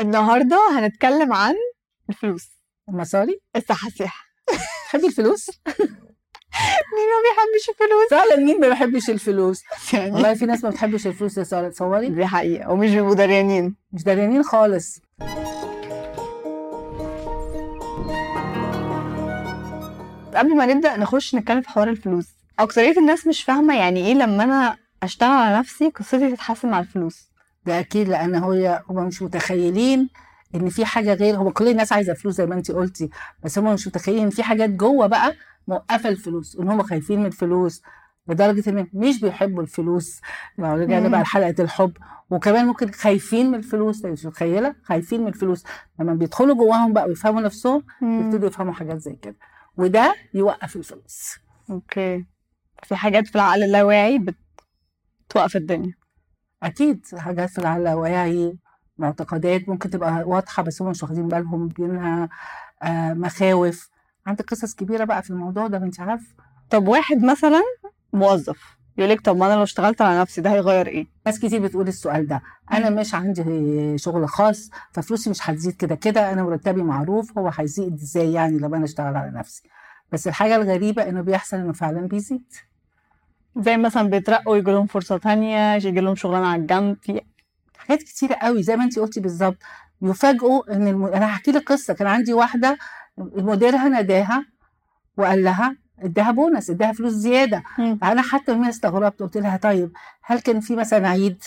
النهارده هنتكلم عن الفلوس. المصاري السحاسيح تحبي الفلوس؟ مين ما بيحبش الفلوس؟ فعلا مين ما بيحبش الفلوس؟ يعني والله في ناس ما بتحبش الفلوس يا ساره تصوري دي حقيقة. ومش بيبقوا دريانين مش داريانين خالص. قبل ما نبدأ نخش نتكلم في حوار الفلوس. أكترية الناس مش فاهمة يعني إيه لما أنا أشتغل على نفسي قصتي تتحسن مع الفلوس. ده أكيد لأن هو هم مش متخيلين إن في حاجة غير هو كل الناس عايزة فلوس زي ما انت قلتي بس هم مش متخيلين إن في حاجات جوه بقى موقفة الفلوس إن هم خايفين من الفلوس لدرجة إن مش بيحبوا الفلوس. لو رجعنا. بقى لحلقة الحب وكمان ممكن خايفين من الفلوس مش متخيلة؟ خايفين من الفلوس. لما بيدخلوا جواهم بقى ويفهموا نفسهم يبتدوا يفهموا حاجات زي كده وده يوقف الفلوس. أوكي. في حاجات في العقل اللاواعي بتوقف الدنيا. أكيد حاجات في اللاواعي معتقدات ممكن تبقى واضحة بس هم مش واخدين بالهم منها آه مخاوف. عندك قصص كبيرة بقى في الموضوع ده انت عارف. طب واحد مثلا موظف يقول لك طب ما أنا لو اشتغلت على نفسي ده هيغير إيه؟ ناس كتير بتقول السؤال ده. أنا مش عندي شغل خاص ففلوسي مش هتزيد كده كده أنا مرتبي معروف هو هيزيد إزاي يعني لما أنا اشتغل على نفسي؟ بس الحاجة الغريبة إنه بيحصل إنه فعلا بيزيد. زي مثلا بيترقوا يجي لهم فرصة تانية يجي لهم شغلانة على الجنب في حاجات كتيرة قوي زي ما انت قلتي بالظبط. يفاجئوا إن الم... أنا هحكي لك قصة. كان عندي واحدة مديرها ناداها وقال لها اداها بونص اداها فلوس زيادة. مم. أنا حتى يوميها استغربت قلت لها طيب هل كان في مثلا عيد؟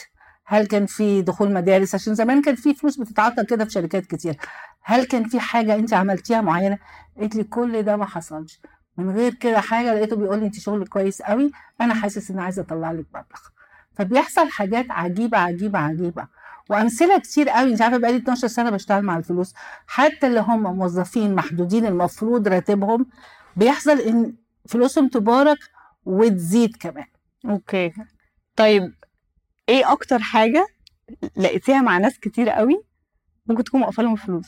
هل كان في دخول مدارس؟ عشان زمان كان في فلوس بتتعطى كده في شركات كتير. هل كان في حاجة انت عملتيها معينة؟ قالت لي كل ده ما حصلش. من غير كده حاجة لقيته بيقول لي انت شغلك كويس قوي أنا حاسس إن عايزة أطلع لك مبلغ. فبيحصل حاجات عجيبة عجيبة عجيبة. وأمثلة كتير قوي انت عارفة بقالي 12 سنة بشتغل مع الفلوس. حتى اللي هم موظفين محدودين المفروض راتبهم بيحصل إن فلوسهم تبارك وتزيد كمان. أوكي. طيب إيه أكتر حاجة لقيتيها مع ناس كتير قوي ممكن تكون موقفه لهم فلوس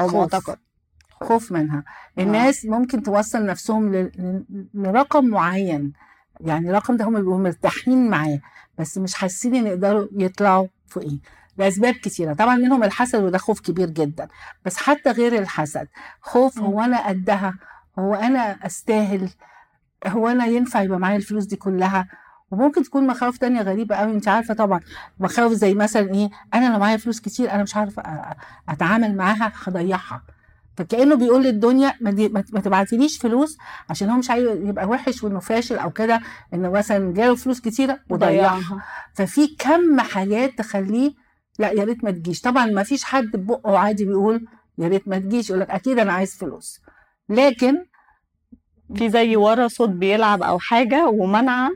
أو. معتقد؟ خوف منها. الناس ممكن توصل نفسهم ل- ل- لرقم معين. يعني الرقم ده هم بيبقوا مرتاحين معاه بس مش حاسين إن يقدروا يطلعوا فوقيه. لاسباب كتيرة. طبعا منهم الحسد وده خوف كبير جدا. بس حتى غير الحسد خوف. هو أنا قدها هو أنا أستاهل هو أنا ينفع يبقى معايا الفلوس دي كلها؟ وممكن تكون مخاوف تانية غريبة قوي انت عارفة طبعا مخاوف زي مثلا إيه أنا لو معايا فلوس كتير أنا مش عارفة أتعامل معاها هضيعها. فكأنه بيقول للدنيا ما, دي ما تبعتيليش فلوس عشان هو مش عايز يبقى وحش وانه فاشل أو كده انه مثلا جاله فلوس كتيرة وضيعها. ففي كم حاجات تخليه لا يا ريت ما تجيش. طبعا ما فيش حد بقه عادي بيقول يا ريت ما تجيش يقول لك أكيد أنا عايز فلوس. لكن في زي ورا صوت بيلعب أو حاجة ومنع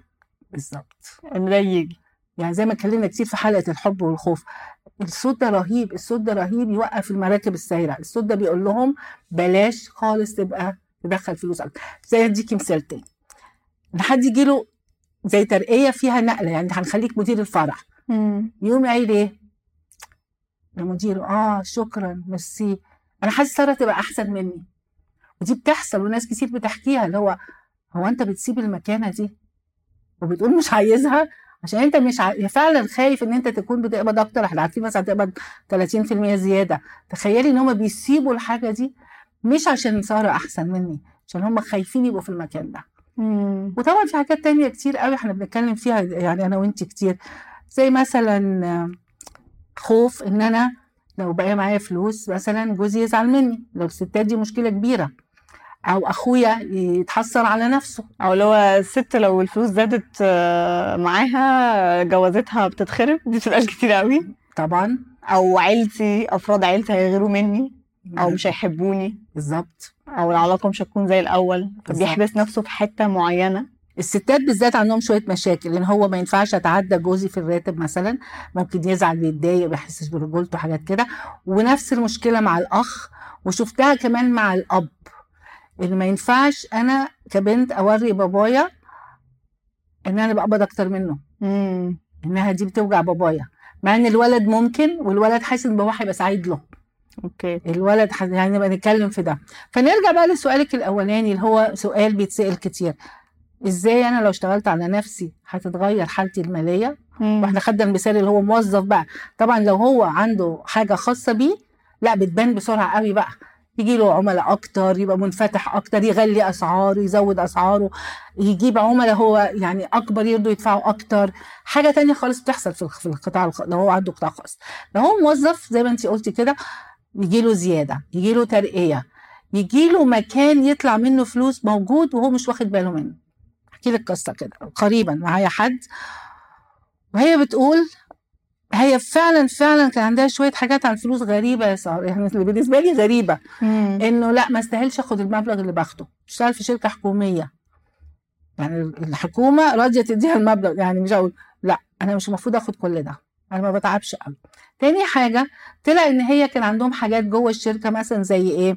بالظبط. إن ده يجي. يعني زي ما اتكلمنا كتير في حلقة الحب والخوف. الصوت ده رهيب الصوت ده رهيب يوقف المراكب السايرة. الصوت ده بيقول لهم بلاش خالص تبقى تدخل فلوس. زي اديكي مثال تاني. إن حد يجي له زي ترقية فيها نقلة يعني هنخليك مدير الفرح. يقوم قايل إيه؟ لمديره آه شكرا ميرسي. أنا حاسس ساره تبقى أحسن مني. ودي بتحصل وناس كتير بتحكيها اللي هو هو أنت بتسيب المكانة دي؟ وبتقول مش عايزها عشان انت مش ع... فعلا خايف ان انت تكون بتقبض أكتر إحنا عارفين مثلا هتقبض 30% زيادة. تخيلي ان هم بيسيبوا الحاجة دي مش عشان ساره أحسن مني عشان هم خايفين يبقوا في المكان ده. وطبعا في حاجات تانية كتير قوي إحنا بنتكلم فيها يعني أنا وانت كتير. زي مثلا خوف إن أنا لو بقى معايا فلوس مثلا جوزي يزعل مني لو الستات دي مشكلة كبيرة. أو أخويا يتحسر على نفسه أو هو الست لو الفلوس زادت آه، معاها جوازتها بتتخرب دي بتبقاش كتير قوي طبعا. أو عيلتي أفراد عيلتي هيغيروا مني أو مش هيحبوني. بالظبط. أو العلاقه مش هتكون زي الأول. فبيحبس نفسه في حتة معينة. الستات بالذات عندهم شوية مشاكل لأن هو ما ينفعش اتعدى جوزي في الراتب مثلا ممكن يزعل ويتضايق ما يحسش برجولته حاجات كده. ونفس المشكلة مع الأخ وشفتها كمان مع الأب. اللي ما ينفعش أنا كبنت أوري بابايا إن أنا بقبض أكتر منه. امم إنها دي بتوجع بابايا. مع إن الولد ممكن والولد حاسس إن باباه هيبقى سعيد له. أوكي. الولد ح- يعني نبقى نتكلم في ده. فنرجع بقى لسؤالك الأولاني اللي هو سؤال بيتسأل كتير. إزاي أنا لو اشتغلت على نفسي هتتغير حالتي المالية؟ وإحنا خدنا المثال اللي هو موظف بقى. طبعا لو هو عنده حاجة خاصة بيه لأ بتبان بسرعة قوي بقى. يجي له عملاء أكتر يبقى منفتح أكتر يغلي أسعاره يزود أسعاره يجيب عملاء هو يعني أكبر يرضوا يدفعوا أكتر. حاجة تانية خالص بتحصل في القطاع لو هو عنده قطاع خاص. لو هو موظف زي ما انت قلتي كده يجي له زيادة يجي له ترقية يجي له مكان يطلع منه فلوس موجود وهو مش واخد باله منه. أحكي لك قصة كده قريبا معايا حد وهي بتقول هي فعلا فعلا كان عندها شوية حاجات عن الفلوس غريبة يا ساره يعني بالنسبة لي غريبة. إنه لا ما استاهلش آخد المبلغ اللي باخده. اشتغل في شركة حكومية. يعني الحكومة راضية تديها المبلغ. يعني مش هقول لا أنا مش المفروض آخد كل ده. أنا ما بتعبش قوي. تاني حاجة طلع إن هي كان عندهم حاجات جوه الشركة مثلا زي إيه؟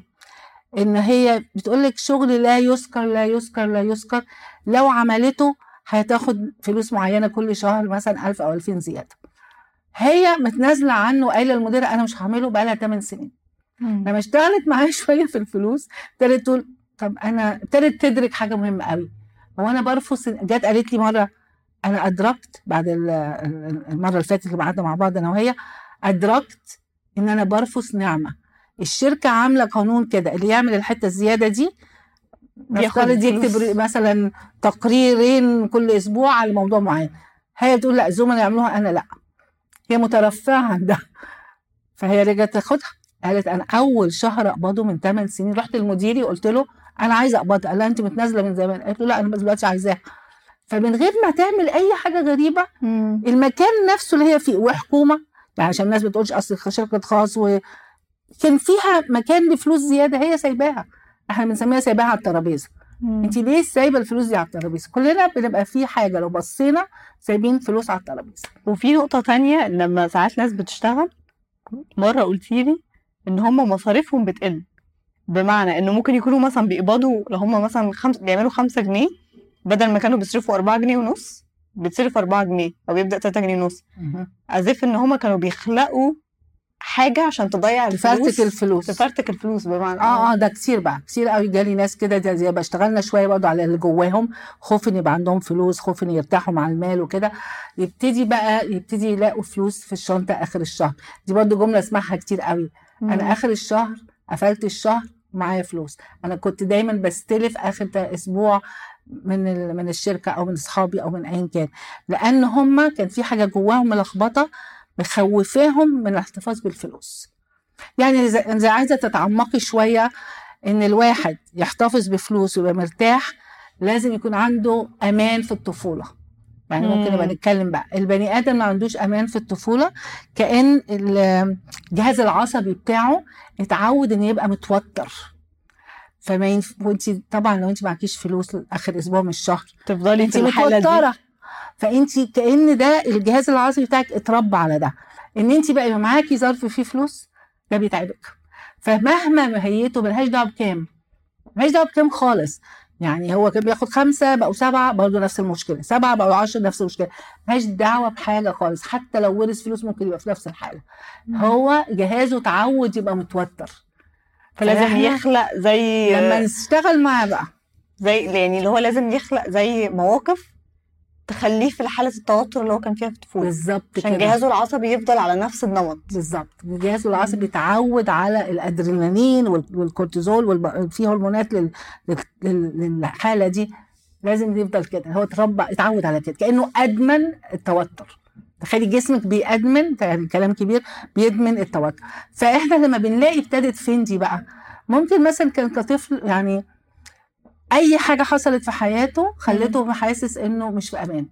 إن هي بتقول لك شغل لا يذكر لا يذكر لا يذكر. لو عملته هتاخد فلوس معينة كل شهر مثلا 1000 أو 2000 زيادة. هي متنازلة عنه قايلة للمديرة أنا مش هعمله بقالها 8 سنين. لما اشتغلت معاه شوية في الفلوس ابتدت تقول طب أنا ابتدت تدرك حاجة مهمة قوي. هو أنا برفض جت قالت لي مرة أنا أدركت بعد ال- ال- المرة اللي فاتت اللي قعدنا مع بعض أنا وهي أدركت إن أنا برفض نعمة. الشركة عاملة قانون كده اللي يعمل الحتة الزيادة دي نفترض. يكتب مثلا تقريرين كل أسبوع على موضوع معين. هي بتقول لا الزملاء يعملوها أنا لا. هي مترفعه عن ده فهي رجعت تاخدها قالت أنا أول شهر أقبضه من 8 سنين. رحت لمديري قلت له أنا عايزة أقبضها. قال لها أنت متنازلة من زمان. قالت له لا أنا دلوقتي عايزاها. فمن غير ما تعمل أي حاجة غريبة المكان نفسه اللي هي فيه وحكومة يعني عشان الناس بتقولش أصل شركه خاص و كان فيها مكان لفلوس زيادة هي سايباها. إحنا بنسميها سايباها على الترابيزة. انت ليه سايبة الفلوس دي على الترابيزة؟ كلنا بنبقى في حاجة لو بصينا سايبين فلوس على الترابيزة. وفي نقطة تانية لما ساعات ناس بتشتغل مرة قلتي لي إن هم مصاريفهم بتقل. بمعنى إنه ممكن يكونوا مثلا بيقبضوا لو هم مثلا خمس بيعملوا خمسة جنيه بدل ما كانوا بيصرفوا أربعة جنيه ونص بتصرف أربعة جنيه أو بيبدأ تلاتة جنيه ونص. أزف إن هم كانوا بيخلقوا حاجة عشان تضيع تفرتك الفلوس؟ الفلوس. تفرتك الفلوس بمعنى آه آه ده كتير بقى. كتير قوي. جالي ناس كده ده زي اشتغلنا شوية برضه على اللي جواهم. خوف إن يبقى عندهم فلوس خوف إن يرتاحوا مع المال وكده. يبتدي بقى يبتدي يلاقوا فلوس في الشنطة آخر الشهر. دي برضه جملة اسمعها كتير قوي. أنا آخر الشهر قفلت الشهر معايا فلوس. أنا كنت دايما بستلف آخر أسبوع من من الشركة أو من أصحابي أو من ايا كان. لأن هم كان في حاجة جواهم ملخبطة. مخوفاهم من الاحتفاظ بالفلوس. يعني اذا عايزة تتعمقي شوية إن الواحد يحتفظ بفلوس ويبقى مرتاح لازم يكون عنده أمان في الطفولة. يعني ممكن مم. نبقى نتكلم بقى. البني آدم ما عندوش أمان في الطفولة كأن الجهاز العصبي بتاعه اتعود إن يبقى متوتر. فما ينف... وانت طبعا لو انت معكيش فلوس اخر أسبوع من الشهر تفضلي انت في الحالة دي. متوترة. فانت كأن ده الجهاز العصبي بتاعك اتربى على ده. إن انت بقى يبقى معاكي ظرف فيه فلوس ده بيتعبك. فمهما مهيته ملهاش دعوة بكام؟ ملهاش دعوة بكام خالص. يعني هو كان بياخد خمسة بقوا سبعة برضه نفس المشكلة. سبعة بقوا 10 نفس المشكلة. ملهاش دعوة بحاجة خالص. حتى لو ورث فلوس ممكن يبقى في نفس الحالة. هو جهازه اتعود يبقى متوتر. فلازم يخلق زي لما نشتغل معاه بقى. زي يعني اللي هو لازم يخلق زي مواقف تخليه في حالة التوتر اللي هو كان فيها في الطفولة بالظبط عشان جهازه العصبي يفضل على نفس النمط. بالظبط. الجهاز العصبي بيتعود على الأدرينالين وال- والكورتيزول والب... في هرمونات لل... لل... لل- للحالة دي. لازم يفضل كده. هو اتربى اتعود على كده. كأنه أدمن التوتر. تخيلي جسمك بيأدمن كلام كبير بيدمن التوتر. فإحنا لما بنلاقي ابتدت فين دي بقى؟ ممكن مثلا كان كطفل يعني أي حاجة حصلت في حياته خلته حاسس إنه مش في أمان.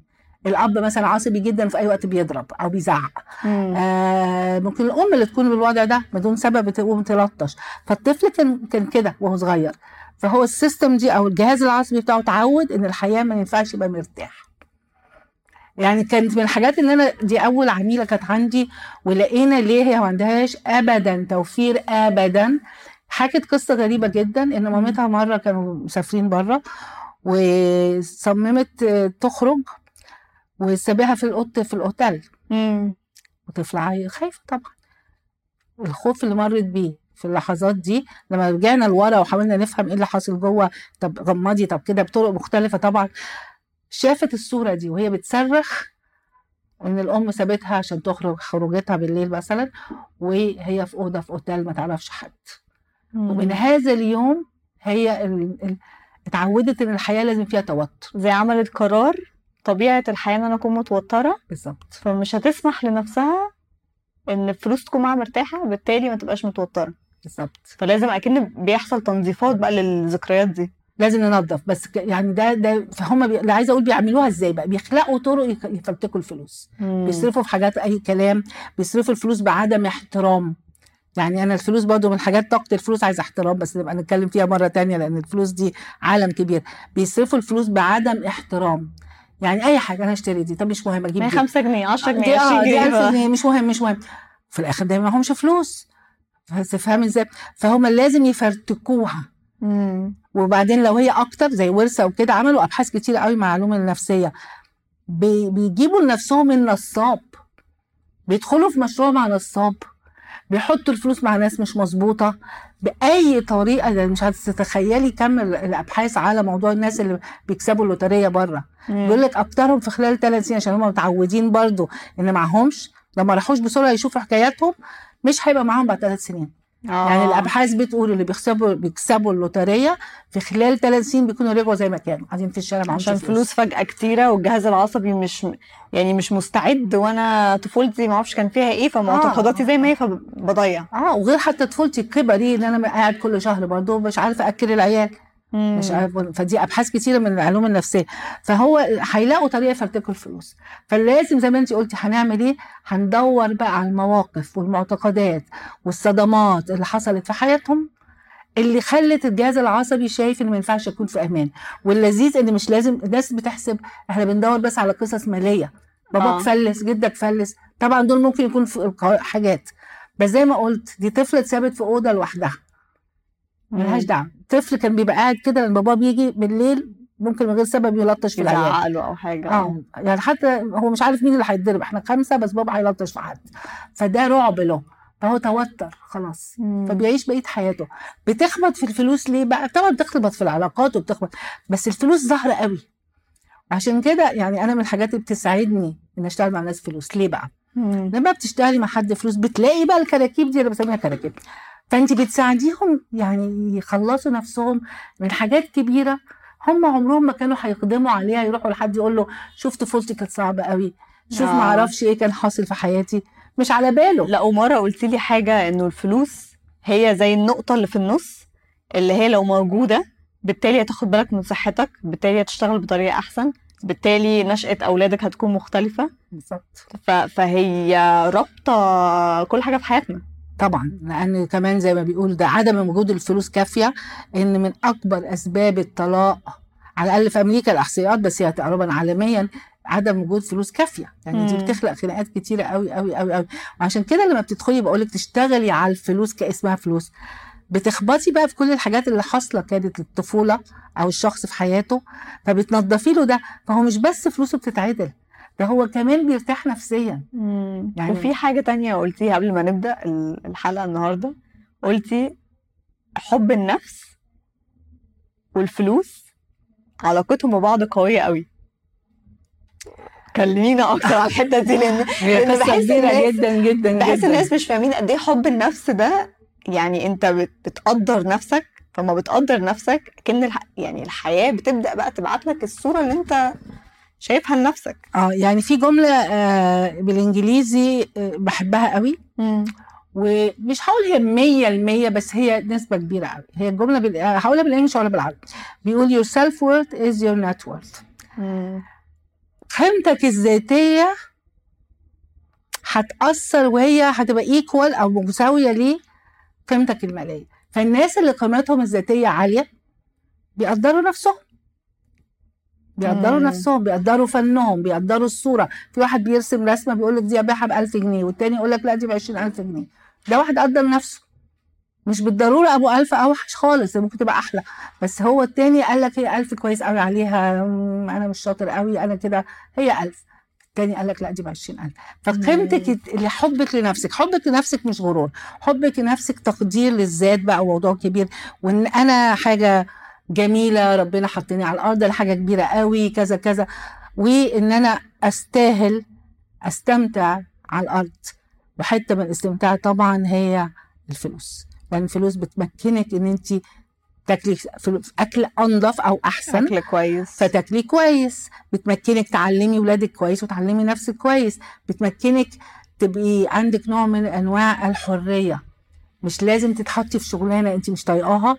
الأب مثلا عصبي جدا في أي وقت بيضرب أو بيزعق. آه ممكن الأم اللي تكون بالوضع ده بدون سبب تقوم تلطش. فالطفل كان كان كده وهو صغير. فهو السيستم دي أو الجهاز العصبي بتاعه اتعود إن الحياة ما ينفعش يبقى مرتاح. يعني كانت من الحاجات اللي أنا دي أول عميلة كانت عندي ولقينا ليه هي ما عندهاش ابدا توفير ابدا. حكت قصة غريبة جدا إن مامتها مرة كانوا مسافرين بره وصممت تخرج وسابها في الاوضه في الأوتيل. وطفل خايفة طبعا. الخوف اللي مرت بيه في اللحظات دي لما رجعنا لورا وحاولنا نفهم إيه اللي حاصل جوه. طب غمضي طب كده بطرق مختلفة طبعا. شافت الصورة دي وهي بتصرخ إن الأم سابتها عشان تخرج خروجتها بالليل مثلا وهي في أوضة في أوتيل ما تعرفش حد. ومن هذا اليوم هي ال... ال... اتعودت إن الحياة لازم فيها توتر. زي عملت قرار طبيعة الحياة إن أنا أكون متوترة. بالظبط. فمش هتسمح لنفسها إن الفلوس تكون معاها مرتاحة بالتالي ما تبقاش متوترة. بالظبط. فلازم أكن بيحصل تنظيفات بقى للذكريات دي. لازم ننظف بس يعني ده ده فهم بي... اللي عايزة أقول بيعملوها إزاي بقى؟ بيخلقوا طرق يفرتكوا الفلوس بيصرفوا في حاجات أي كلام بيصرفوا الفلوس بعدم احترام. يعني أنا الفلوس برضو من حاجات طاقة الفلوس عايزه احترام بس نبقى نتكلم فيها مرة تانية لأن الفلوس دي عالم كبير. بيصرفوا الفلوس بعدم احترام. يعني أي حاجة أنا اشتري دي طب مش مهم أجيب دي. 5 جنيه 10 دي جنيه آه 20 دي 1000 جنيه جنيه مش مهم مش مهم. في الآخر ده ما همش فلوس. فاهمي إزاي؟ فهم لازم يفرتكوها. مم. وبعدين لو هي أكتر زي ورثة وكده عملوا أبحاث كتير قوي مع العلوم النفسية. بي بيجيبوا لنفسهم النصاب. بيدخلوا في مشروع مع نصاب. بيحطوا الفلوس مع ناس مش مظبوطة بأي طريقة. ده مش هتتخيلي كم ال- الأبحاث على موضوع الناس اللي بيكسبوا اللوترية بره. بيقول لك أكترهم في خلال ثلاث سنين عشان هم متعودين برضو إن معهمش. لما راحوش بسرعة يشوفوا حكاياتهم مش هيبقى معاهم بعد ثلاث سنين. آه. يعني الأبحاث بتقول اللي بيكسبوا بيكسبوا اللوترية في خلال ثلاث سنين بيكونوا رجعوا زي ما كانوا قاعدين في الشارع عشان فلوس فجأة كتيرة والجهاز العصبي مش يعني مش مستعد وأنا طفولتي ما أعرفش كان فيها إيه فمعتقداتي زي ما هي فبضيع. آه وغير حتى طفولتي الكبري إن أنا قاعد كل شهر برضه مش عارفة أكل العيال. مش عارف فدي أبحاث كتيرة من العلوم النفسية. فهو هيلاقوا طريقة يفرتكوا الفلوس فلازم زي ما انت قلتي هنعمل إيه؟ هندور بقى على المواقف والمعتقدات والصدمات اللي حصلت في حياتهم اللي خلت الجهاز العصبي شايف ان ما ينفعش يكون في أمان. واللذيذ إن مش لازم الناس بتحسب إحنا بندور بس على قصص مالية. باباك آه. فلس جدك فلس. طبعا دول ممكن يكون في حاجات. بس زي ما قلت دي طفلة اتسابت في أوضة لوحدها. ملهاش دعوة. طفل كان بيبقى قاعد كده لما باباه بيجي بالليل ممكن من غير سبب يلطش في العيال. يزعق له أو حاجة. آه. يعني حتى هو مش عارف مين اللي هيتضرب إحنا خمسة بس بابا هيلطش في حد. فده رعب له. فهو توتر خلاص. مم. فبيعيش بقية حياته. بتخبط في الفلوس ليه بقى؟ طبعا بتخبط في العلاقات وبتخبط بس الفلوس ظاهرة قوي. عشان كده يعني أنا من الحاجات اللي بتساعدني إن أشتغل مع ناس فلوس. ليه بقى؟ مم. لما بتشتغلي مع حد فلوس بتلاقي بقى الكراكيب دي أنا بسميها كراكيب. فانت بتساعديهم يعني يخلصوا نفسهم من حاجات كبيرة. هم عمرهم ما كانوا هيقدموا عليها يروحوا لحد يقول له شوف طفولتي كانت صعبة قوي شوف آه. ما أعرفش إيه كان حاصل في حياتي. مش على باله. لا ومرة قلت لي حاجة إنه الفلوس هي زي النقطة اللي في النص اللي هي لو موجودة بالتالي هتاخد بالك من صحتك بالتالي هتشتغل بطريقة أحسن بالتالي نشأة أولادك هتكون مختلفة. بالظبط. فهي رابطة كل حاجة في حياتنا. طبعا لأن كمان زي ما بيقول ده عدم وجود الفلوس كافية إن من أكبر أسباب الطلاق على الأقل في أمريكا الأحصائيات بس هي تقريبا عالميا عدم وجود فلوس كافية. يعني دي مم. بتخلق خناقات كتيرة قوي قوي قوي قوي وعشان كده لما بتدخلي بقول لك تشتغلي على الفلوس كاسمها فلوس بتخبطي بقى في كل الحاجات اللي حاصلة كانت الطفوله أو الشخص في حياته فبتنضفي له ده. فهو مش بس فلوسه بتتعدل ده هو كمان بيرتاح نفسيا. يعني يعني- وفي حاجة تانية قلتيها قبل ما نبدأ ال- الحلقة النهاردة. قلتي حب النفس والفلوس علاقتهم ببعض قوية قوي. كلمينا أكتر على الحتة دي لأن هي بحس الناس- جدا جدا بحس جدا. الناس مش فاهمين قد إيه حب النفس ده. يعني أنت بت- بتقدر نفسك فما بتقدر نفسك الح... يعني الحياة بتبدأ بقى تبعت لك الصورة اللي أنت شايفها لنفسك. آه يعني في جملة آه بالإنجليزي آه بحبها قوي. ومش هقول هي مية المية بس هي نسبة كبيرة قوي. هي الجملة بال... آه، هقولها بالانجلش ولا بالعربي. بيقول your self worth is your net worth. قيمتك الذاتية هتأثر وهي هتبقى ايكوال أو مساوية لقيمتك المالية. فالناس اللي قيمتهم الذاتية عالية بيقدروا نفسهم. بيقدروا مم. نفسهم بيقدروا فنهم بيقدروا الصورة. في واحد بيرسم رسمة بيقول لك دي أبيعها ب 1000 جنيه والتاني يقول لك لا دي ب 20000 جنيه. ده واحد قدر نفسه. مش بالضرورة أبو ألف أوحش خالص ممكن تبقى أحلى. بس هو التاني قال لك هي ألف كويس قوي عليها أنا مش شاطر قوي أنا كده هي ألف. التاني قال لك لا دي ب 20000 فقيمتك اللي حبك لنفسك حبك لنفسك مش غرور حبك لنفسك تقدير للذات بقى موضوع كبير. وإن أنا حاجة جميلة ربنا حطني على الأرض ده حاجة كبيرة قوي كذا كذا. وإن أنا أستاهل أستمتع على الأرض. وحتة من الاستمتاع طبعا هي الفلوس. لأن الفلوس بتمكنك إن أنت تاكلي أكل أنضف أو أحسن. أكل كويس. فتاكلي كويس. بتمكنك تعلمي ولادك كويس وتعلمي نفسك كويس. بتمكنك تبقي عندك نوع من أنواع الحرية. مش لازم تتحطي في شغلانة أنت مش طايقاها.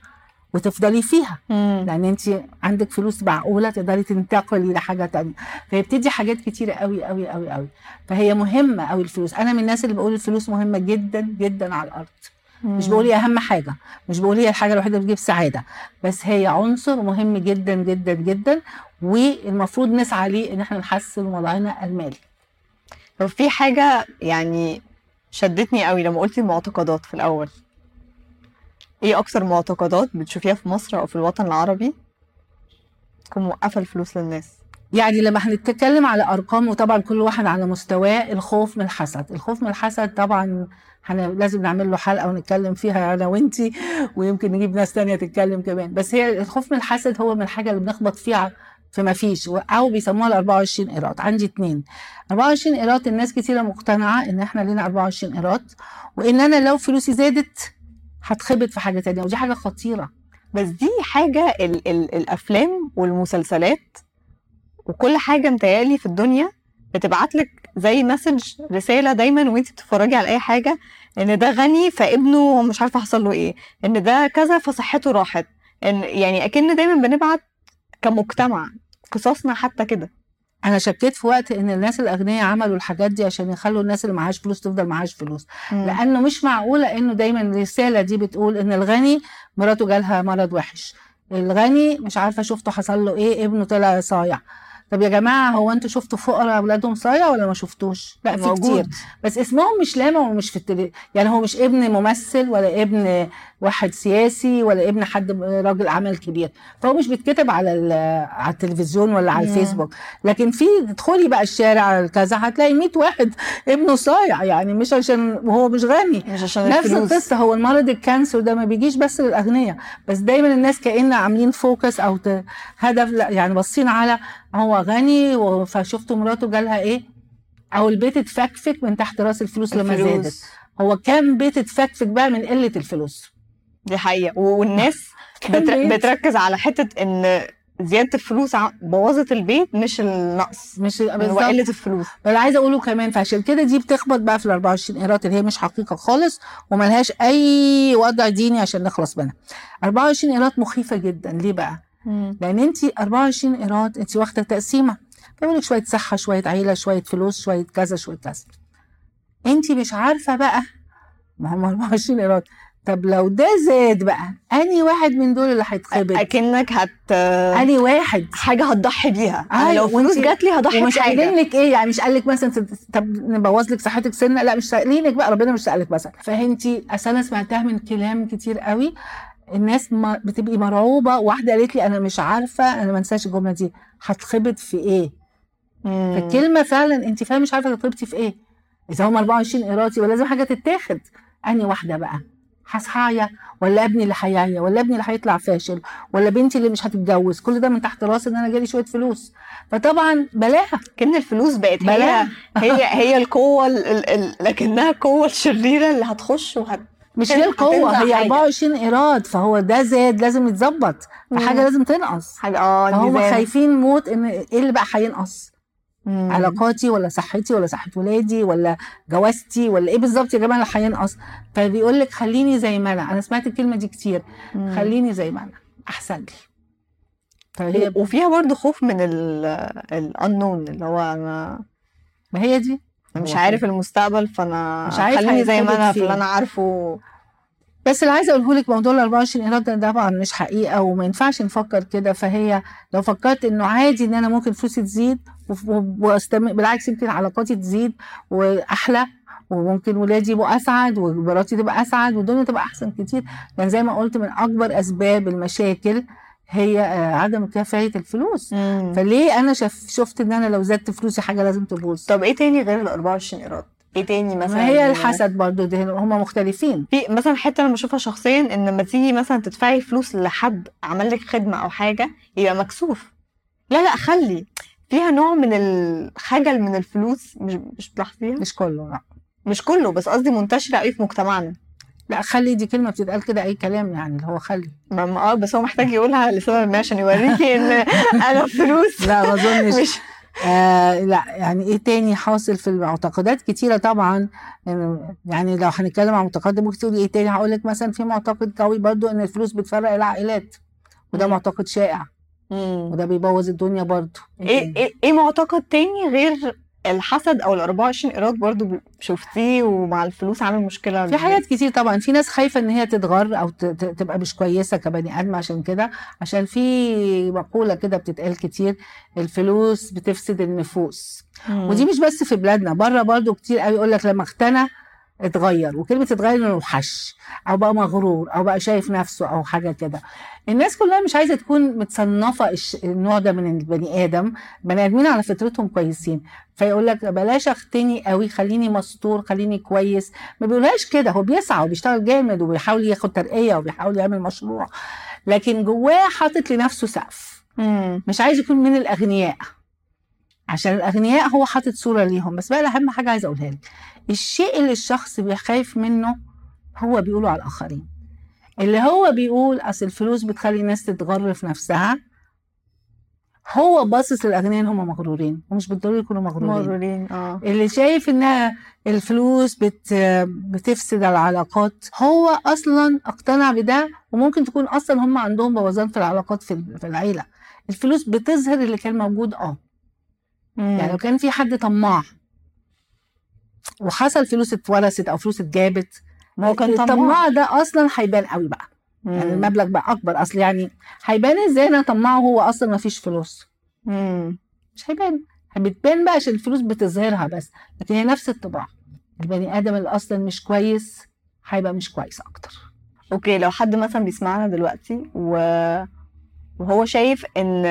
وتفضلي فيها. مم. لأن أنت عندك فلوس معقولة تقدري تنتقلي لحاجة تانية. فهي بتدي حاجات كتيرة قوي قوي قوي قوي. فهي مهمة قوي الفلوس. أنا من الناس اللي بقول الفلوس مهمة جدا جدا على الأرض. مش بقول هي أهم حاجة. مش بقول هي الحاجة الوحيدة اللي بتجيب سعادة. بس هي عنصر مهم جدا جدا جدا. والمفروض نسعى ليه إن إحنا نحسن وضعنا المالي. لو في حاجة يعني شدتني قوي لما قلتي المعتقدات في الأول. إيه أكتر معتقدات بتشوفيها في مصر أو في الوطن العربي تكون موقفة الفلوس للناس؟ يعني لما هنتكلم على أرقام وطبعا كل واحد على مستواه الخوف من الحسد. الخوف من الحسد طبعا هن لازم نعمل له حلقة ونتكلم فيها أنا وأنتي ويمكن نجيب ناس تانية تتكلم كمان. بس هي الخوف من الحسد هو من الحاجة اللي بنخبط فيها في ما فيش أو بيسموها ال 24 قيراط عندي اتنين. 24 قيراط الناس كتيرة مقتنعة إن إحنا لينا 24 قيراط وإن أنا لو فلوسي زادت هتخبط في حاجة تانية ودي حاجة خطيرة. بس دي حاجة ال ال الأفلام والمسلسلات وكل حاجة متهيألي في الدنيا بتبعت لك زي مسج رسالة دايما وانت بتتفرجي على أي حاجة إن ده غني فابنه مش عارفة حصل له إيه إن ده كذا فصحته راحت إن يعني أكن دايما بنبعت كمجتمع قصصنا حتى كده. أنا شكيت في وقت إن الناس الأغنياء عملوا الحاجات دي عشان يخلوا الناس اللي معهاش فلوس تفضل معهاش فلوس. لأنه مش معقولة إنه دايما الرسالة دي بتقول إن الغني مراته جالها مرض وحش. الغني مش عارفة شفته حصل له إيه ابنه طلع صايع. طب يا جماعة هو أنتوا شفتوا فقراء أولادهم صايع ولا ما شفتوش؟ لا في موجود. كتير بس اسمهم مش لامع ومش في التلي... يعني هو مش ابن ممثل ولا ابن واحد سياسي ولا ابن حد راجل اعمال كبير. فهو مش بيتكتب على على التلفزيون ولا على مم. الفيسبوك. لكن في ادخلي بقى الشارع كذا هتلاقي 100 واحد ابنه صايع يعني مش عشان وهو مش غني. مش عشان نفس القصة هو المرض الكانسر ده ما بيجيش بس للأغنياء. بس دايما الناس كأن عاملين فوكس أو هدف يعني باصين على هو غني فشفتوا مراته جالها إيه؟ أو البيت اتفكفك من تحت رأس الفلوس لما الفلوس. زادت. هو كام بيت اتفكفك بقى من قلة الفلوس. دي حقيقة. والناس بتر... بتركز على حتة إن زيادة الفلوس بوظت البيت مش النقص. مش بالظبط. قلة الفلوس. اللي عايزة أقوله كمان فعشان كده دي بتخبط بقى في ال 24 قيراط اللي هي مش حقيقة خالص وملهاش أي وضع ديني عشان نخلص منها. 24 قيراط مخيفة جدا. ليه بقى؟ لأن انت 24 قيراط انت واخدة تقسيمة. بيقول لك شوية صحة شوية عيلة شوية فلوس شوية كذا شوية كذا. انت مش عارفة بقى ما هم 24 قيراط طب لو ده زاد بقى أنهي واحد من دول اللي هيتخبط؟ أكنك هت أنهي واحد؟ حاجة هتضحي بيها. أيوة، لو فلوس جات لي هضحي ومش قايلين بحاجة لك إيه يعني مش قال لك مثلا طب نبوظ لك صحتك سنة لا مش سائلينك بقى ربنا مش سالك مثلا. فانتي أصل أنا سمعتها من كلام كتير قوي الناس ما بتبقي مرعوبة واحدة قالت لي أنا مش عارفة أنا ما انساش الجملة دي هتخبط في إيه؟ مم. فالكلمه فعلا انت فعلا مش عارفة تخبطي في إيه. إذا هم 24 قيراط يبقى لازم حاجة تتاخد. أنهي واحدة بقى؟ هصحايا ولا ابني اللي هيعيا ولا ابني اللي هيطلع فاشل ولا بنتي اللي مش هتتجوز. كل ده من تحت راسي إن أنا جالي شوية فلوس. فطبعا بلاها. كأن الفلوس بقت هي بلاها. هي هي القوة ال... ال... ال... لكنها القوة الشريرة اللي هتخش وهت مش هي القوة هتنزع هي حاجة. 24 إيراد. فهو ده زاد لازم يتظبط. فحاجة مم. لازم تنقص. حاجة آه الميزان. خايفين موت إن إيه اللي بقى هينقص. مم. علاقاتي ولا صحتي ولا صحة ولادي ولا جوازتي ولا إيه بالظبط يا جماعة؟ اللي هينقص فبيقول لك خليني زي ما أنا. أنا سمعت الكلمة دي كتير. مم. خليني زي ما أنا. أحسن لي. فهي و- وفيها برضه خوف من ال الانون اللي هو أنا ما هي دي. مش عارف المستقبل فأنا مش عارف خليني زي ما أنا في. اللي أنا عارفه. بس اللي عايزة أقوله لك موضوع ال 24 إيراد ده طبعا مش حقيقة وما ينفعش نفكر كده. فهي لو فكرت إنه عادي إن أنا ممكن فلوسي تزيد واستمر بالعكس يمكن علاقاتي تزيد وأحلى وممكن ولادي يبقوا أسعد ومراتي تبقى أسعد والدنيا تبقى أحسن كتير. لأن زي ما قلت من أكبر أسباب المشاكل هي آه، عدم كفاية الفلوس. مم. فليه أنا شف شفت إن أنا لو زدت فلوسي حاجة لازم تبوظ؟ طب إيه تاني غير ال 24 إيراد؟ إيه تاني مثلا؟ ما هي الحسد برضو ده هم مختلفين. في مثلا حتة أنا بشوفها شخصيا إن لما تيجي مثلا تدفعي فلوس لحد عمل لك خدمة أو حاجة يبقى مكسوف. لا لا خلي. فيها نوع من الخجل من الفلوس مش مش بتلاحظيها؟ مش كله لا. مش كله بس قصدي منتشرة قوي في مجتمعنا. لا خلي دي كلمة بتتقال كده أي كلام يعني اللي هو خلي. ما آه بس هو محتاج يقولها لسبب ما عشان يوريكي إن أنا فلوس. لا ما أظنش. آه لا يعني إيه تاني حاصل في المعتقدات كتيرة طبعا إن- يعني لو هنتكلم عن معتقدات ممكن تقولي إيه تاني هقول لك مثلا في معتقد قوي برضو إن الفلوس بتفرق العائلات وده مم. معتقد شائع مم. وده بيبوظ الدنيا برضو إيه إيه إيه معتقد تاني غير الحسد أو ال 24 ايراد برضو شفتيه ومع الفلوس عامل مشكلة في حاجات كتير طبعا. في ناس خايفة إن هي تتغر أو تبقى مش كويسة كبني آدم عشان كده. عشان في مقولة كده بتتقال كتير الفلوس بتفسد النفوس. مم. ودي مش بس في بلادنا بره برضو كتير قوي يقول لك لما اغتنى اتغير وكلمة اتغير إنه حش أو بقى مغرور أو بقى شايف نفسه أو حاجة كده. الناس كلها مش عايزة تكون متصنفة النوع ده من البني آدم. بني آدمين على فطرتهم كويسين. فيقول لك بلاش اغتني قوي خليني مستور خليني كويس. ما بيقولهاش كده هو بيسعى وبيشتغل جامد وبيحاول ياخد ترقية وبيحاول يعمل مشروع. لكن جواه حاطط لنفسه سقف. مش عايز يكون من الأغنياء. عشان الأغنياء هو حاطط صورة ليهم. بس بقى اهم حاجة عايزة أقولها لك. الشيء اللي الشخص بيخاف منه هو بيقوله على الآخرين. اللي هو بيقول أصل الفلوس بتخلي الناس تتغر في نفسها هو باصص للأغنياء إن هم مغرورين ومش بالضروري يكونوا مغرورين. مغرورين آه. اللي شايف انها الفلوس بت بتفسد العلاقات هو أصلا اقتنع بده وممكن تكون أصلا هم عندهم بوظان في العلاقات في في العيلة. الفلوس بتظهر اللي كان موجود آه. يعني لو كان في حد طماع وحصل فلوس اتورثت أو فلوس اتجابت ما هو كان طماع. الطماع ده أصلا هيبان قوي بقى. يعني المبلغ بقى أكبر. أصل يعني هيبان إزاي أنا طماع وهو أصلا ما فيش فلوس؟ مم. مش هيبان. بتبان بقى عشان الفلوس بتظهرها بس. لكن هي نفس الطباع البني آدم اللي أصلا مش كويس هيبقى مش كويس أكتر. أوكي لو حد مثلا بيسمعنا دلوقتي و... وهو شايف إن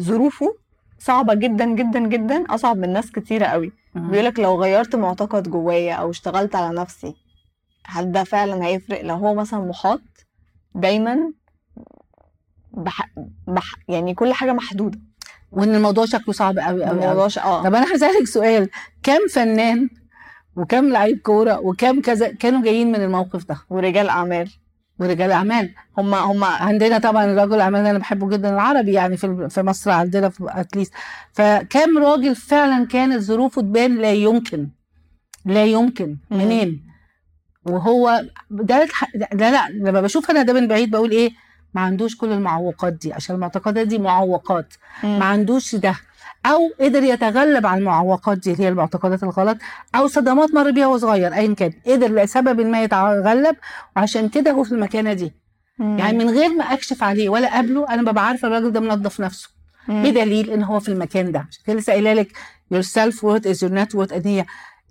ظروفه صعبة جدا جدا جدا أصعب من ناس كتيرة قوي. بيقولك لو غيرت معتقد جوايا أو اشتغلت على نفسي هل ده فعلا هيفرق؟ لو هو مثلا محاط دايما بح... بح... يعني كل حاجة محدودة. وإن الموضوع شكله صعب قوي قوي. الموضوع ش... آه. طب أنا هسألك سؤال. كم فنان وكم لعيب كورة وكم كذا كانوا جايين من الموقف ده؟ ورجال أعمال. ورجال اعمال هما هما عندنا طبعا رجل أعمال أنا بحبه جدا العربي يعني في في مصر عندنا في اتليست فكم راجل فعلا كانت ظروفه تبان لا يمكن. لا يمكن. منين؟ وهو ده ده لا لما بشوف أنا ده من بعيد بقول إيه؟ ما عندوش كل المعوقات دي عشان المعتقدات دي معوقات. ما عندوش ده. أو قدر يتغلب على المعوقات دي اللي هي المعتقدات الغلط أو صدمات مر بيها وهو صغير ايا كان قدر لسبب ما يتغلب وعشان كده هو في المكانة دي. يعني من غير ما أكشف عليه ولا اقابله أنا ببقى عارفة الراجل ده منظف نفسه. بدليل إن هو في المكان ده. عشان كده لسه قايلة لك your self worth is your net worth. إن هي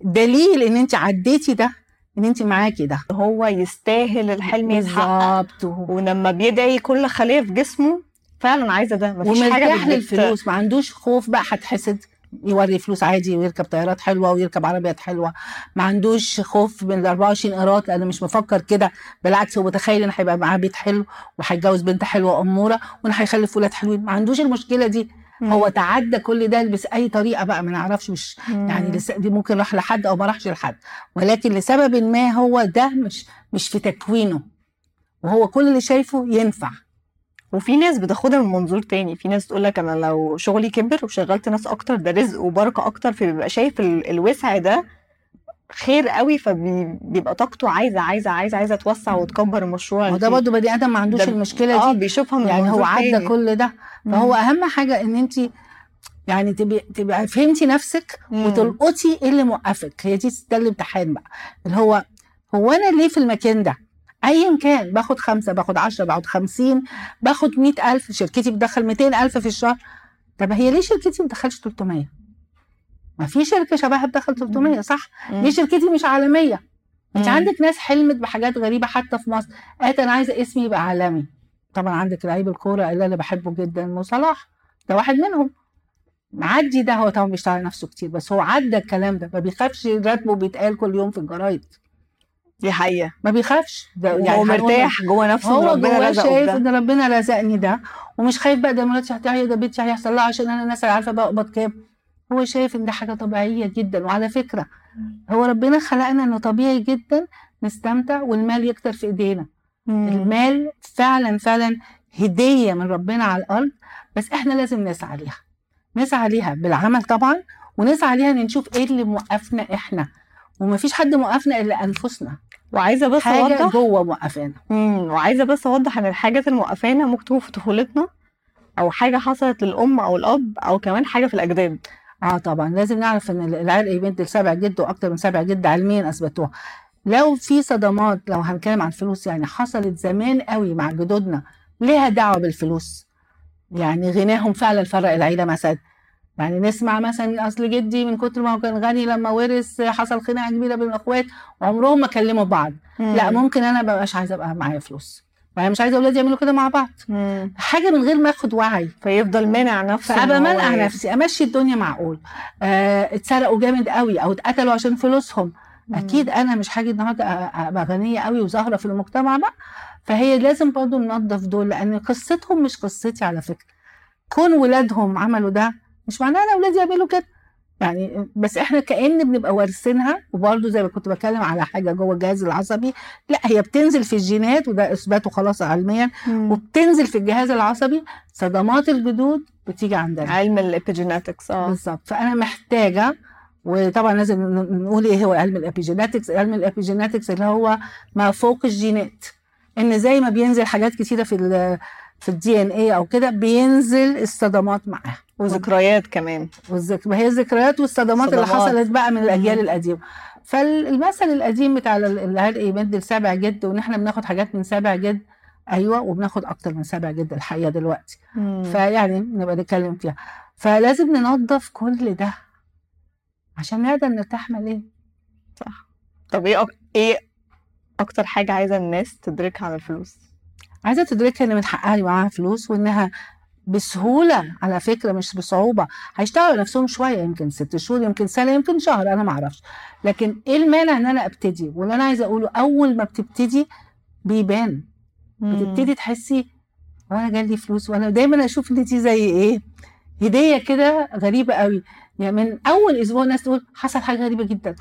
دليل إن أنت عديتي ده إن أنت معاكي ده. هو يستاهل الحلم يتحقق. ولما بيدعي كل خلية في جسمه فعلا عايزة ده. مفيش حاجة ومرتاح للفلوس ما عندوش خوف بقى هتحسد يوري فلوس عادي ويركب طيارات حلوة ويركب عربيات حلوة. ما عندوش خوف من ال 24 قيراط لأنه مش مفكر كده. بالعكس هو متخيل إن هيبقى معاه بيت حلو وهيتجوز بنت حلوة اموره وإن هيخلف ولاد حلوين. ما عندوش المشكلة دي. مم. هو تعدى كل ده بس أي طريقة بقى ما نعرفش مش مم. يعني لس... دي ممكن راح لحد أو ما راحش لحد. ولكن لسبب ما هو ده مش مش في تكوينه. وهو كل اللي شايفه ينفع. وفي ناس بتاخدها من منظور تاني. في ناس تقول لك أنا لو شغلي كبر وشغلت ناس أكتر ده رزق وبركة أكتر فبيبقى شايف ال- الوسع ده خير قوي فبيبقى طاقته عايزة عايزة عايزة عايزة توسع وتكبر المشروع وده برضه بني آدم ما عندوش ده- المشكلة آه دي. بيشوفها من يعني هو عدى. كل ده. فهو أهم حاجة إن أنت يعني تبقي تبقى فهمتي نفسك مم. وتلقطي إيه اللي موقفك. هي دي ده الامتحان بقى. اللي هو هو أنا ليه في المكان ده؟ ايا كان باخد خمسة باخد عشرة باخد خمسين باخد مئة ألف شركتي بتدخل ميتين ألف في الشهر. طب هي ليه شركتي ما بتدخلش 300 ما في شركة شبهها بتدخل 300 صح. ليه شركتي مش عالمية. انت. عندك ناس حلمت بحاجات غريبة حتى في مصر. قالت أنا عايزة اسمي يبقى عالمي. طبعا عندك لعيب الكورة اللي أنا بحبه جدا مو صلاح. ده واحد منهم. معدي ده هو طبعا بيشتغل نفسه كتير بس هو عدى الكلام ده. ما بيخافش راتبه بيتقال كل يوم في الجرايد. دي حقيقة. ما بيخافش. ده يعني هو مرتاح جوه نفسه هو جواه شايف. إن ربنا رزقني ده ومش خايف بقى ده مراتي هتعيا ده بنتي هيحصل لها عشان أنا الناس عارفة بقبض كام. هو شايف إن ده حاجة طبيعية جدا. وعلى فكرة هو ربنا خلقنا إنه طبيعي جدا نستمتع والمال يكتر في إيدينا. مم. المال فعلا فعلا هدية من ربنا على الأرض بس إحنا لازم نسعى ليها. نسعى ليها بالعمل طبعا ونسعى ليها إن نشوف إيه اللي موقفنا إحنا. ومفيش حد موقفنا إلا أنفسنا. وعايزة بس حاجة أوضح جوه موقفانا. وعايزة بس أوضح إن الحاجات الموقفانا ممكن تكون في طفولتنا أو حاجة حصلت للأم أو الأب أو كمان حاجة في الأجداد. آه طبعا لازم نعرف إن العرق يمد لسبع جد وأكتر من سبع جد علميا أثبتوها. لو في صدمات لو هنتكلم عن الفلوس يعني حصلت زمان قوي مع جدودنا ليها دعوة بالفلوس. يعني غناهم فعلا فرق العيلة مثلا. يعني نسمع مثلا أصل جدي من كتر ما هو كان غني لما ورث حصل خناقة كبيرة بين الأخوات وعمرهم ما كلموا بعض. لا ممكن أنا مبقاش عايزة أبقى معايا فلوس. يعني مش عايزة أولادي يعملوا كده مع بعض. مم. حاجة من غير ما آخد وعي. فيفضل مانع نفسه فأبقى هو منع نفسي أمشي الدنيا معقول. آه اتسرقوا جامد قوي أو اتقتلوا عشان فلوسهم. مم. أكيد أنا مش هاجي النهارده أبقى غنية قوي وظاهره في المجتمع بقى. فهي لازم برضو ننظف دول لأن قصتهم مش قصتي على فكرة. كون ولادهم عملوا ده مش معناه أنا اولادي يعملوا كده. يعني بس إحنا كأن بنبقى وارثينها وبرضه زي ما كنت بتكلم على حاجة جوه الجهاز العصبي لا هي بتنزل في الجينات وده إثباته خلاص علميا مم. وبتنزل في الجهاز العصبي صدمات الجدود بتيجي عندنا. علم ال epigenetics آه. بالظبط. فأنا محتاجة وطبعا لازم نقول إيه هو علم ال epigenetics علم ال epigenetics اللي هو ما فوق الجينات. إن زي ما بينزل حاجات كتيرة في في ال DNA أو كده بينزل الصدمات معاها. وذكريات كمان. والذك... هي الذكريات والصدمات اللي صدمات. حصلت بقى من الأجيال. القديمة. فالمثل القديم بتاع ال- العرق يمد لسبع جد وإن إحنا بناخد حاجات من سبع جد؟ أيوه وبناخد أكتر من سبع جد الحقيقة دلوقتي. مم. فيعني نبقى نتكلم فيها. فلازم ننظف كل ده. عشان نقدر نرتاح ماليا طب إيه أك... إيه أكتر حاجة عايزة الناس تدركها عن الفلوس؟ عايزة تدركها إن من حقها يبقى معاها فلوس وإنها بسهولة على فكرة مش بصعوبة. هيشتغلوا نفسهم شوية يمكن ست شهور يمكن سنة يمكن شهر أنا ما أعرفش لكن إيه المانع إن أنا أبتدي؟ واللي أنا عايزة أقوله أول ما بتبتدي بيبان. بتبتدي تحسي هو أنا جالي فلوس وأنا دايما أشوف إن دي زي إيه؟ هدية كده غريبة قوي. يعني من أول أسبوع الناس تقول حصل حاجة غريبة جدا.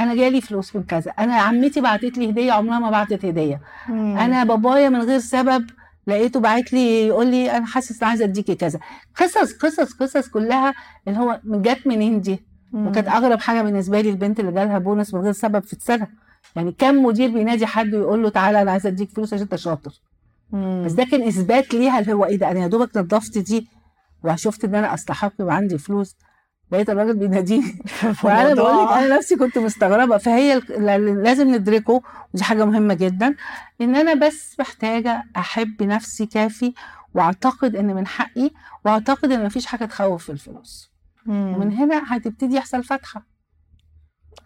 أنا جالي فلوس من كذا. أنا عمتي بعتت لي هدية عمرها ما بعتت هدية. مم. أنا بابايا من غير سبب لقيته باعت لي يقول لي أنا حاسس عايزه اديكي كذا. قصص قصص قصص كلها اللي هو جت منين دي. وكانت أغرب حاجة بالنسبة لي البنت اللي جالها بونص من غير سبب في السنة يعني كم مدير بينادي حد ويقول له تعالى أنا عايزه أديك فلوس عشان أنت شاطر. بس ده كان إثبات ليها اللي هو إيه ده؟ أنا يا دوبك نظفت دي وشفت إن أنا أستحق يبقى عندي فلوس. لقيت الراجل بيناديني. وأنا بقول لك أنا نفسي كنت مستغربة. فهي لازم ندركه. ودي حاجة مهمة جدا. إن أنا بس محتاجة أحب نفسي كافي وأعتقد إن من حقي وأعتقد إن مفيش حاجة تخوف في الفلوس. مم. ومن هنا هتبتدي يحصل فتحه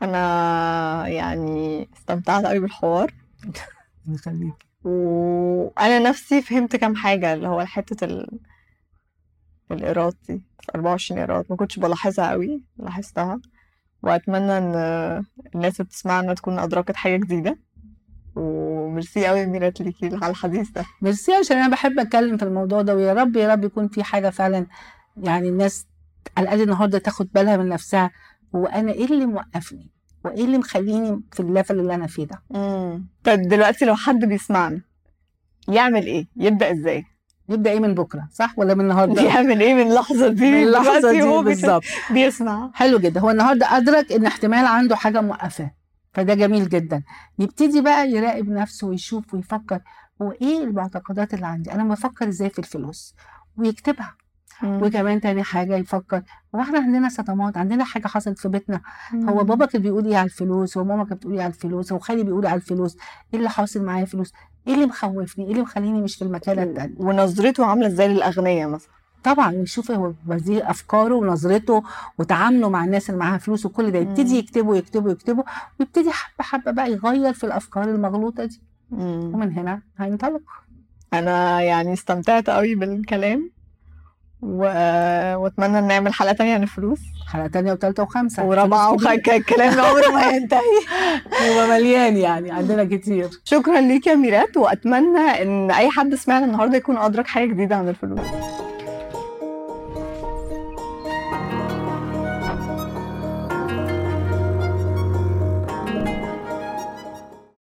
أنا يعني استمتعت قوي بالحوار. وأنا نفسي فهمت كام حاجة اللي هو حتة ال... الايراد دي 24 إيراد. ما كنتش بلاحظها قوي لاحظتها. وأتمنى إن الناس اللي بتسمعنا تكون أدركت حاجة جديدة. وميرسي قوي ميرات ليكي على الحديث ده. ميرسي عشان أنا بحب أتكلم في الموضوع ده. ويا رب يا رب يكون في حاجة فعلا يعني الناس على الأقل النهارده تاخد بالها من نفسها. هو أنا إيه اللي موقفني؟ وإيه اللي مخليني في ال level اللي أنا فيه ده؟ طب دلوقتي لو حد بيسمعنا يعمل إيه؟ يبدأ إزاي؟ يبدأ إيه من بكرة صح؟ ولا من النهارده؟ يعمل إيه من اللحظة دي؟ من اللحظة دي بالظبط. بيسمع. حلو جدا. هو النهارده أدرك إن احتمال عنده حاجة موقفاه فده جميل جدا. يبتدي بقى يراقب نفسه ويشوف ويفكر هو إيه المعتقدات اللي عندي؟ أنا بفكر إزاي في الفلوس؟ ويكتبها. وكمان تاني حاجة يفكر هو إحنا عندنا صدمات عندنا حاجة حصلت في بيتنا. هو بابا كان بيقول إيه على الفلوس؟ وماما كانت بتقول إيه على الفلوس؟ وخالي بيقول على الفلوس؟ إيه اللي حاصل معايا فلوس إيه اللي مخوفني؟ إيه اللي مخليني مش في المكان التاني؟ ونظرته عاملة إزاي للاغنياء مثلا؟ طبعا يشوف هو دي أفكاره ونظرته وتعامله مع الناس اللي معاها فلوس وكل ده. يبتدي مم. يكتبه يكتبه يكتبه ويبتدي حبة حبة بقى يغير في الأفكار المغلوطة دي. ومن هنا هينطلق. أنا يعني استمتعت قوي بالكلام. و... واتمنى نعمل حلقة تانية عن الفلوس. حلقة تانية وثالثه وخامسة. ورابعة كتير. الكلام عمره ما ينتهي. هو مليان يعني عندنا كتير. شكرا ليك يا ميرات وأتمنى إن أي حد سمعنا النهارده يكون أدرك حاجة جديدة عن الفلوس.